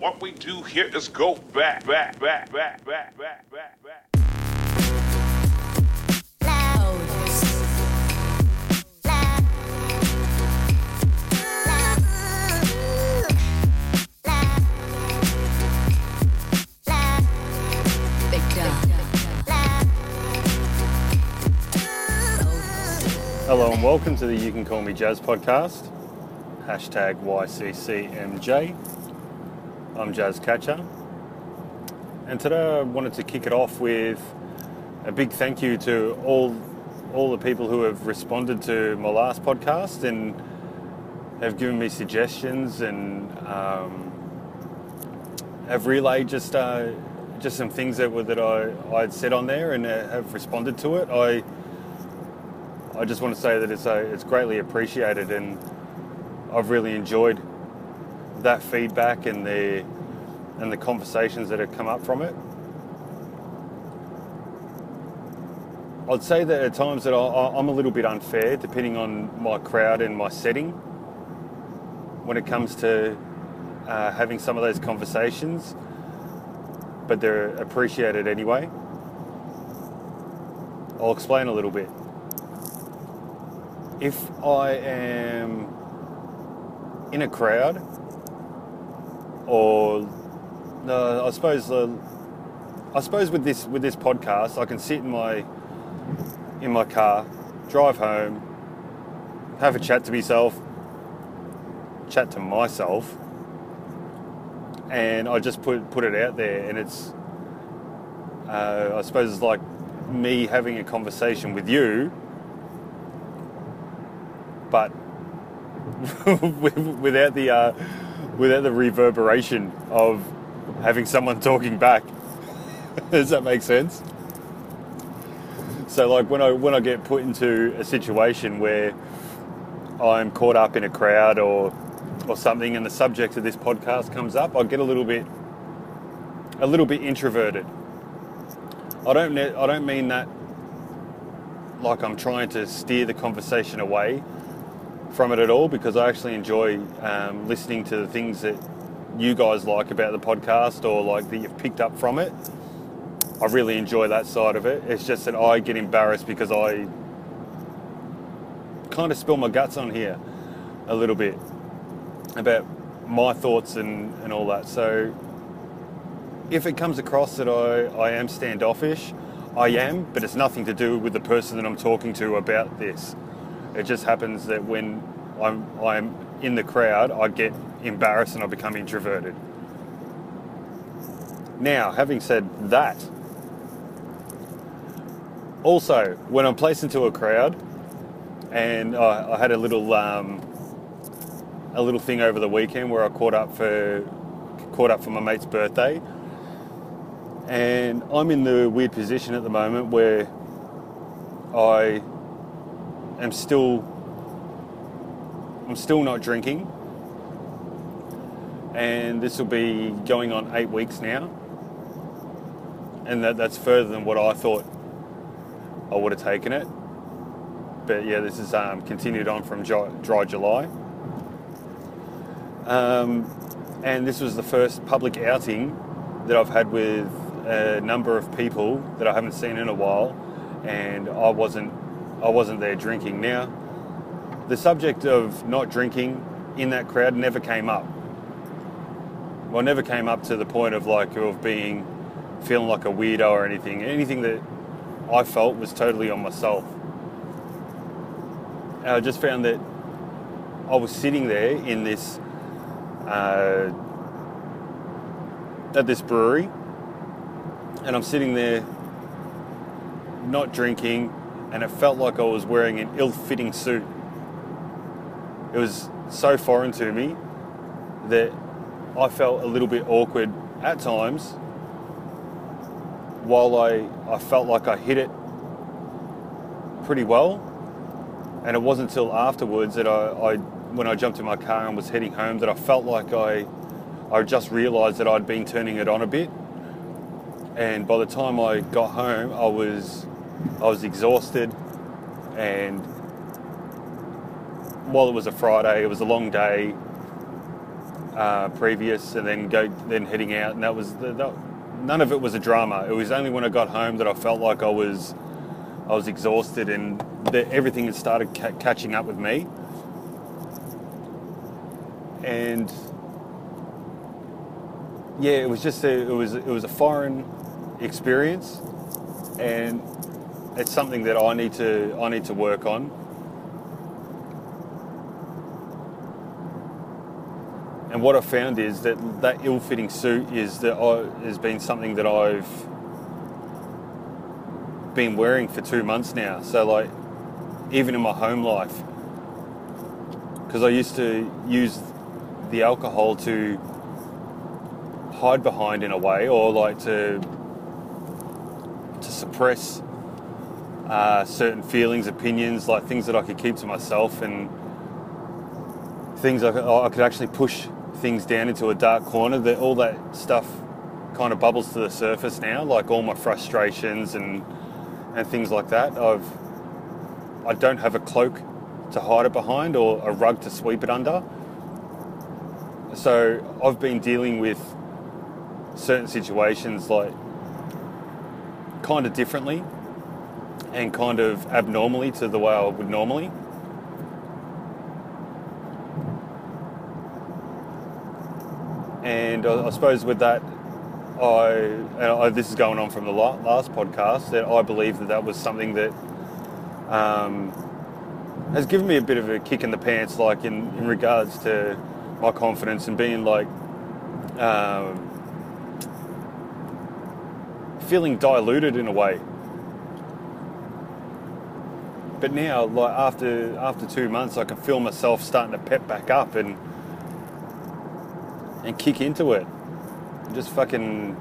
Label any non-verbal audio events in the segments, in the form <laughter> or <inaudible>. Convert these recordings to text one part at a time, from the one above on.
What we do here is go back, back, back, back, back, back, back, back. Hello and welcome to the You Can Call Me Jazz podcast. Hashtag YCCMJ. I'm Jaz Kacar. And today I wanted to kick it off with a big thank you to all all the people who have responded to my last podcast and have given me suggestions and um, have relayed just uh, just some things that were that I I had said on there and uh, have responded to it. I I just want to say that it's uh, it's greatly appreciated, and I've really enjoyed that feedback and the and the conversations that have come up from it. I'd say that at times that I, I'm a little bit unfair, depending on my crowd and my setting, when it comes to uh, having some of those conversations, but they're appreciated anyway. I'll explain a little bit if I am in a crowd, or no, I suppose uh, I suppose with this with this podcast, I can sit in my in my car, drive home, have a chat to myself, chat to myself, and I just put put it out there, and it's uh, I suppose it's like me having a conversation with you but <laughs> without the uh, without the reverberation of having someone talking back. <laughs> Does that make sense? So, like when I when I get put into a situation where I'm caught up in a crowd or or something, and the subject of this podcast comes up, I get a little bit a little bit introverted. I don't I don't mean that like I'm trying to steer the conversation away from it at all because I actually enjoy um, listening to the things that you guys like about the podcast or like that you've picked up from it. I really enjoy that side of it. It's just that I get embarrassed because I kind of spill my guts on here a little bit about my thoughts and, and all that. So if it comes across that I, I am standoffish, I am, but it's nothing to do with the person that I'm talking to about this. It just happens that when I'm, I'm in the crowd, I get embarrassed and I become introverted. Now, having said that, also when I'm placed into a crowd, and I, I had a little um, a little thing over the weekend where I caught up for caught up for my mate's birthday, and I'm in the weird position at the moment where I am still I'm still not drinking. And this will be going on eight weeks now. And that, that's further than what I thought I would have taken it. But yeah this is um, continued on from dry, July. Um, and this was the first public outing that I've had with a number of people that I haven't seen in a while. And I wasn't I wasn't there drinking. Now, the subject of not drinking in that crowd never came up. Well, never came up to the point of like of being feeling like a weirdo or anything. Anything that I felt was totally on myself. And I just found that I was sitting there in this uh, at this brewery, and I'm sitting there not drinking, and it felt like I was wearing an ill fitting suit. It was so foreign to me that I felt a little bit awkward at times while I, I felt like I hit it pretty well. And it wasn't until afterwards that I, I, when I jumped in my car and was heading home, that I felt like I, I just realised that I'd been turning it on a bit. And by the time I got home, I was I was exhausted, and while it was a Friday, it was a long day. uh, previous, and then go then heading out, and that was the, none of it was a drama. It was only when I got home that I felt like I was I was exhausted, and that everything had started ca- catching up with me, and yeah, it was just a, it was it was a foreign experience, and it's something that I need to I need to work on. And what I found is that that ill-fitting suit is that has been something that I've been wearing for two months now. So like, even in my home life, because I used to use the alcohol to hide behind in a way, or like to to suppress uh, certain feelings, opinions, like things that I could keep to myself, and things I could, I could actually push things down into a dark corner. That all that stuff kind of bubbles to the surface now, like all my frustrations and and things like that. I've I don't have a cloak to hide it behind or a rug to sweep it under. So I've been dealing with certain situations like kind of differently and kind of abnormally to the way I would normally. And I, I suppose with that, I, and I, this is going on from the last podcast, that I believe that that was something that um, has given me a bit of a kick in the pants, like in, in regards to my confidence and being like um, feeling diluted in a way. But now, like after after two months, I can feel myself starting to pep back up and and kick into it. Just fucking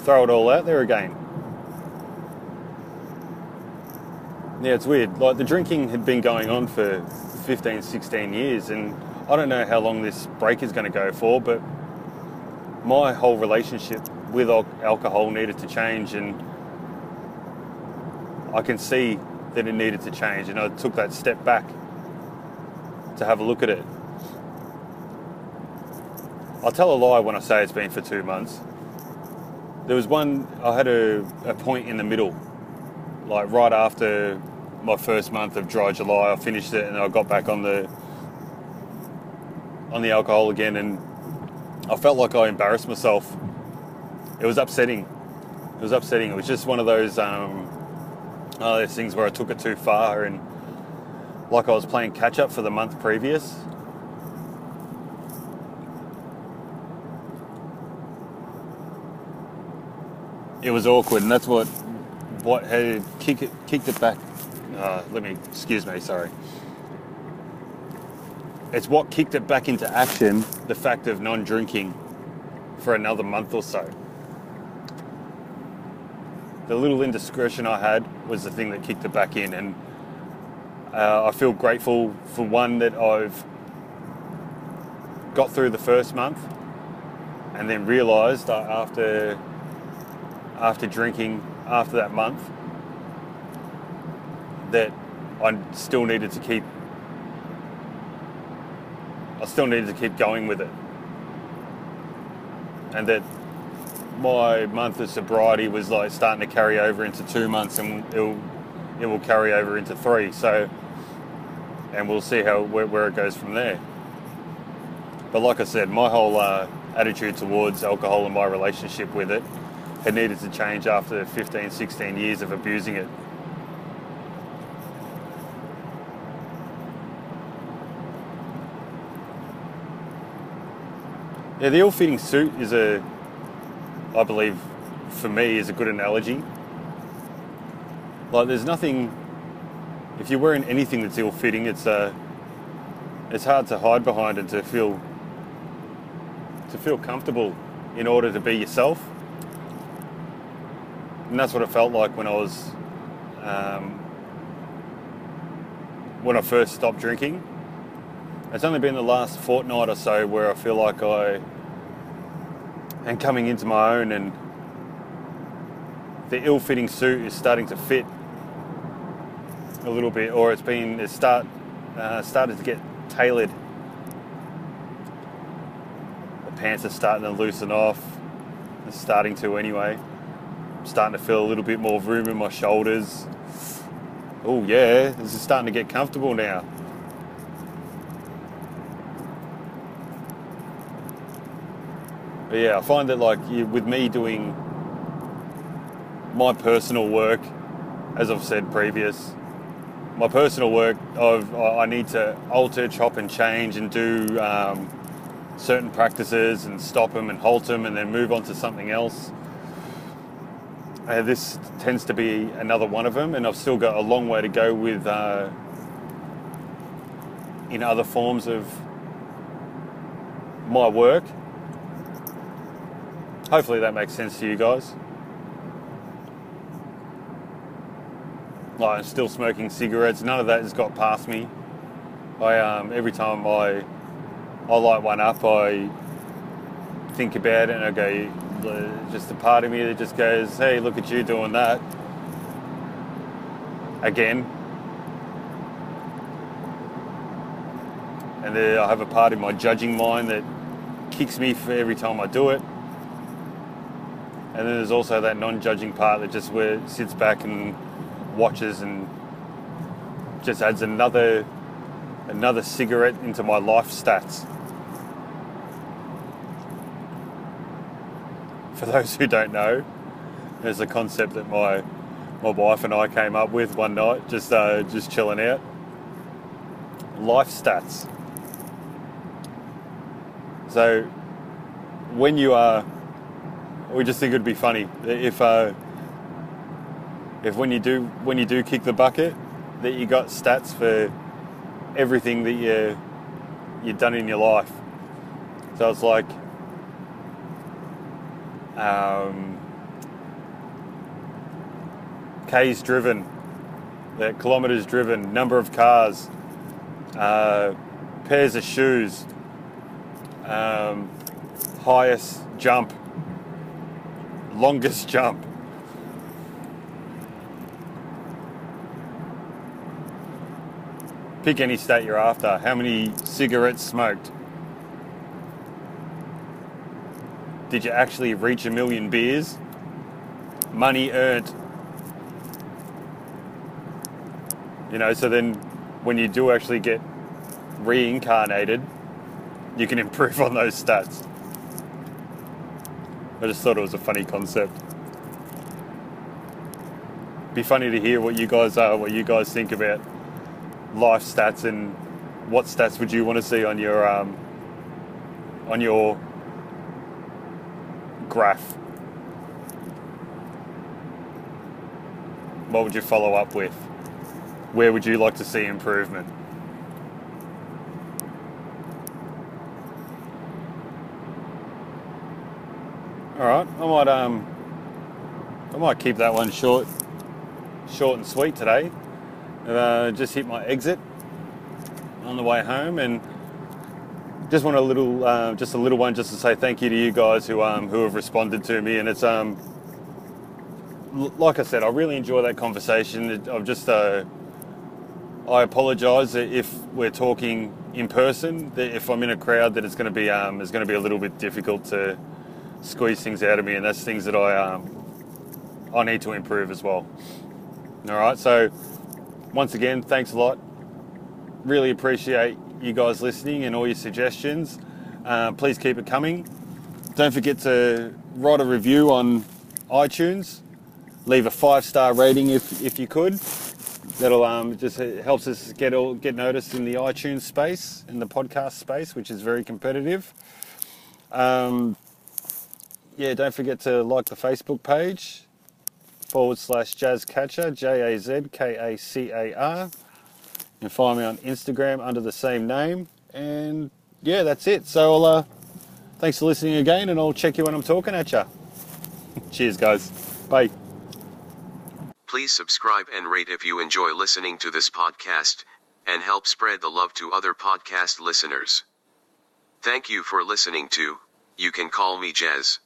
throw it all out there again. Yeah, it's weird. Like the drinking had been going on for 15, 16 years, and I don't know how long this break is going to go for, but my whole relationship with alcohol needed to change, and I can see that it needed to change, and I took that step back to have a look at it. I'll tell a lie when I say it's been for two months. There was one, I had a, a point in the middle, like right after my first month of dry July, I finished it and I got back on the on the alcohol again, and I felt like I embarrassed myself. It was upsetting. It was upsetting. It was just one of those um, uh, those things where I took it too far, and like I was playing catch up for the month previous. It was awkward, and that's what what had kicked it, kicked it back. Uh, let me excuse me. Sorry. It's what kicked it back into action. The fact of non-drinking for another month or so. The little indiscretion I had was the thing that kicked it back in, and uh, I feel grateful for one that I've got through the first month, and then realised after after drinking after that month that I still needed to keep I still needed to keep going with it. And that my month of sobriety was like starting to carry over into two months and it'll it will carry over into three. So and we'll see how where, where it goes from there. But like I said, my whole uh, attitude towards alcohol and my relationship with it had needed to change after 15, 16 years of abusing it. Yeah, the ill-fitting suit is a, I believe, for me, is a good analogy. Like, there's nothing. If you're wearing anything that's ill-fitting, it's uh, it's hard to hide behind and to feel to feel comfortable in order to be yourself. And that's what it felt like when I was um, when I first stopped drinking. It's only been the last fortnight or so where I feel like I am coming into my own and the ill-fitting suit is starting to fit a little bit, or it's been it's start uh, started to get tailored. The pants are starting to loosen off. It's starting to anyway. I'm starting to feel a little bit more room in my shoulders. Oh yeah, this is starting to get comfortable now. But yeah, I find that like you, with me doing my personal work, as I've said previous, my personal work, I've, I need to alter, chop, and change, and do um, certain practices, and stop them, and halt them, and then move on to something else. Uh, this tends to be another one of them, and I've still got a long way to go with uh, in other forms of my work. Hopefully, that makes sense to you guys. Like, I'm still smoking cigarettes. None of that has got past me. I um, every time I I light one up, I think about it and I go, just a part of me that just goes, "Hey, look at you doing that again." And then I have a part in my judging mind that kicks me for every time I do it. And then there's also that non-judging part that just where sits back and watches and just adds another another cigarette into my life stats. For those who don't know, there's a concept that my my wife and I came up with one night, just uh, just chilling out. Life stats. So when you are, we just think it'd be funny if uh, if when you do when you do kick the bucket, that you got stats for everything that you you've done in your life. So it's like um, k's driven, uh, kilometers driven, number of cars, uh, pairs of shoes, um, highest jump, longest jump. Pick any stat you're after. How many cigarettes smoked? Did you actually reach a million beers? Money earned. You know, so then when you do actually get reincarnated, you can <laughs> improve on those stats. I just thought it was a funny concept. Be funny to hear what you guys are, what you guys think about life stats and what stats would you want to see on your um, on your graph? What would you follow up with? Where would you like to see improvement? All right, I might um, I might keep that one short, short and sweet today. Uh, just hit my exit on the way home, and just want a little, uh, just a little one, just to say thank you to you guys who um, who have responded to me, and it's um, like I said, I really enjoy that conversation. I've just uh, I apologise if we're talking in person. If I'm in a crowd, that it's going to be um, it's going to be a little bit difficult to squeeze things out of me, and that's things that I um, I need to improve as well. All right, so once again, thanks a lot. Really appreciate you guys listening and all your suggestions. Uh, please keep it coming. Don't forget to write a review on iTunes. Leave a five star rating if, if you could. That'll um, just helps us get all, get noticed in the iTunes space, in the podcast space, which is very competitive. Um, yeah, don't forget to like the Facebook page forward slash Jaz Kacar, J A Z K A C A R. Can find me on Instagram under the same name. And yeah, that's it. So I'll, uh, thanks for listening again, and I'll check you when I'm talking at you. <laughs> Cheers, guys. Bye. Please subscribe and rate if you enjoy listening to this podcast, and help spread the love to other podcast listeners. Thank you for listening to You Can Call Me Jazz.